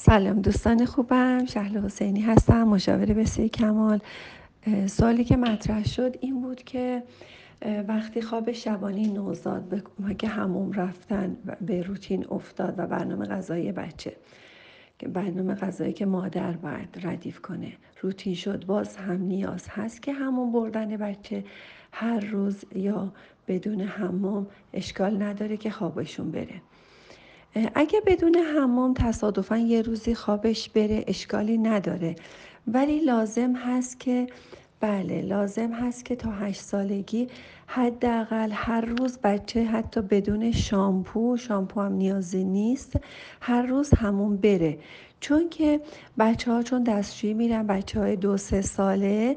سلام دوستان خوبم شهل حسینی هستم مشاور بسیار کمال. سوالی که مطرح شد این بود که وقتی خواب شبانی نوزاد به که هموم رفتن به روتین افتاد و برنامه غذایی بچه که برنامه غذایی که مادر باید ردیف کنه روتین شد باز هم نیاز هست که همون بردن بچه. هر روز یا بدون هموم اشکال نداره که خوابشون بره. اگه بدون حمام تصادفا یه روزی خوابش بره اشکالی نداره. ولی لازم هست که بله لازم هست که تا هشت سالگی حداقل هر روز بچه حتی بدون شامپو شامپو هم نیازی نیست هر روز همون بره. چون که بچه ها چون دستشویی میرن بچه های دو سه ساله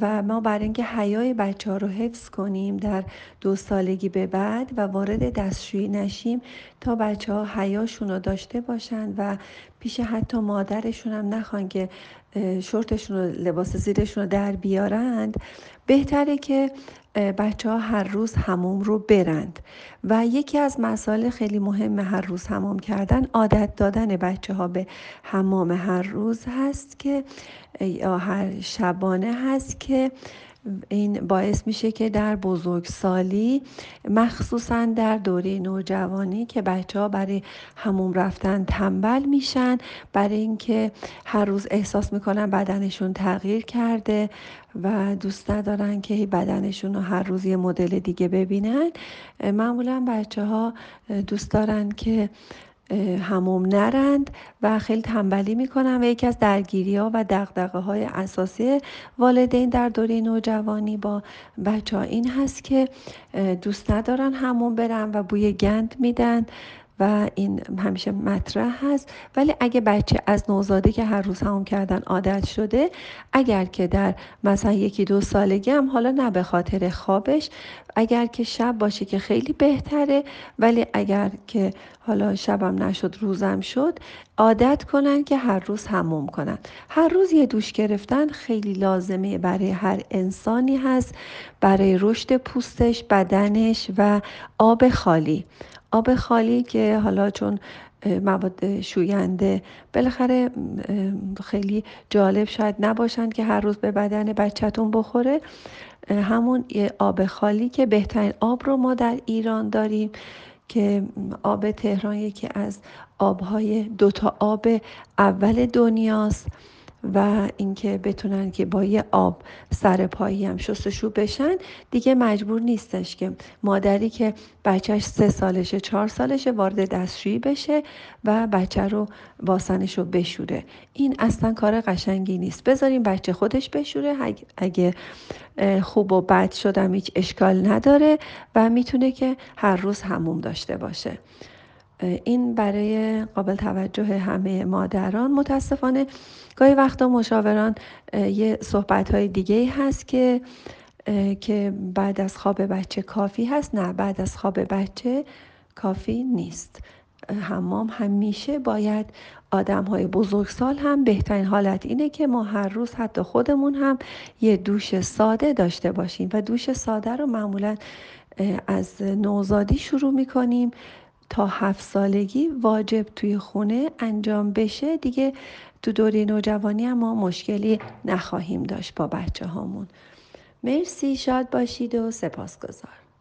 و ما برای اینکه حیای بچه ها رو حفظ کنیم در دو سالگی به بعد و وارد دستشویی نشیم تا بچه ها حیاشون رو داشته باشند و پیش حتی مادرشون هم نخوان که شورتشون رو لباس زیرشون رو در بیارند بهتره که بچه ها هر روز هموم رو برند. و یکی از مسائل خیلی مهم هر روز هموم کردن عادت دادن بچه ها به حمام هر روز هست که یا هر شبانه هست که این باعث میشه که در بزرگسالی مخصوصا در دوره نوجوانی که بچه ها برای هموم رفتن تنبل میشن برای اینکه هر روز احساس می‌کنن بدنشون تغییر کرده و دوست ندارن که بدنشون رو هر روز یه مدل دیگه ببینن. معمولا بچه ها دوست دارن که هموم نرند و خیلی تنبلی می‌کنن و یکی از درگیری ها و دقدقه های اساسی والدین در دوره نوجوانی با بچه ها این هست که دوست ندارن هموم برن و بوی گند میدن. و این همیشه مطرح هست. ولی اگه بچه از نوزاده که هر روز همون کردن عادت شده اگر که در مثلا یکی دو سالگی هم حالا نه به خاطر خوابش اگر که شب باشه که خیلی بهتره ولی اگر که حالا شبم نشد روزم شد عادت کنن که هر روز هموم کنن. هر روز یه دوش گرفتن خیلی لازمه برای هر انسانی هست برای رشد پوستش بدنش و آب خالی. آب خالی که حالا چون مواد شوینده بالاخره خیلی جالب شاید نباشند که هر روز به بدن بچهتون بخوره. همون آب خالی که بهترین آب رو ما در ایران داریم که آب تهران یکی از آبهای دوتا آب اول دنیاست. و اینکه بتونن که با یه آب سر پایی هم شستشو بشن دیگه مجبور نیستش که مادری که بچهش سه سالشه چهار سالشه وارد دستشویی بشه و بچه رو باسنش رو بشوره. این اصلا کار قشنگی نیست. بذاریم بچه خودش بشوره. اگه خوب و بد شدم هیچ اشکال نداره و می‌تونه که هر روز هموم داشته باشه. این برای قابل توجه همه مادران متاسفانه گاهی وقتا مشاوران یه صحبت های دیگه هست که که بعد از خواب بچه کافی هست. نه بعد از خواب بچه کافی نیست. حمام همیشه باید آدم های بزرگسال هم بهترین حالت اینه که ما هر روز حتی خودمون هم یه دوش ساده داشته باشیم. و دوش ساده رو معمولا از نوزادی شروع می‌کنیم. تا هفت سالگی واجب توی خونه انجام بشه. دیگه تو دوره نوجوانی هم ما مشکلی نخواهیم داشت با بچه هامون مرسی شاد باشید و سپاسگزار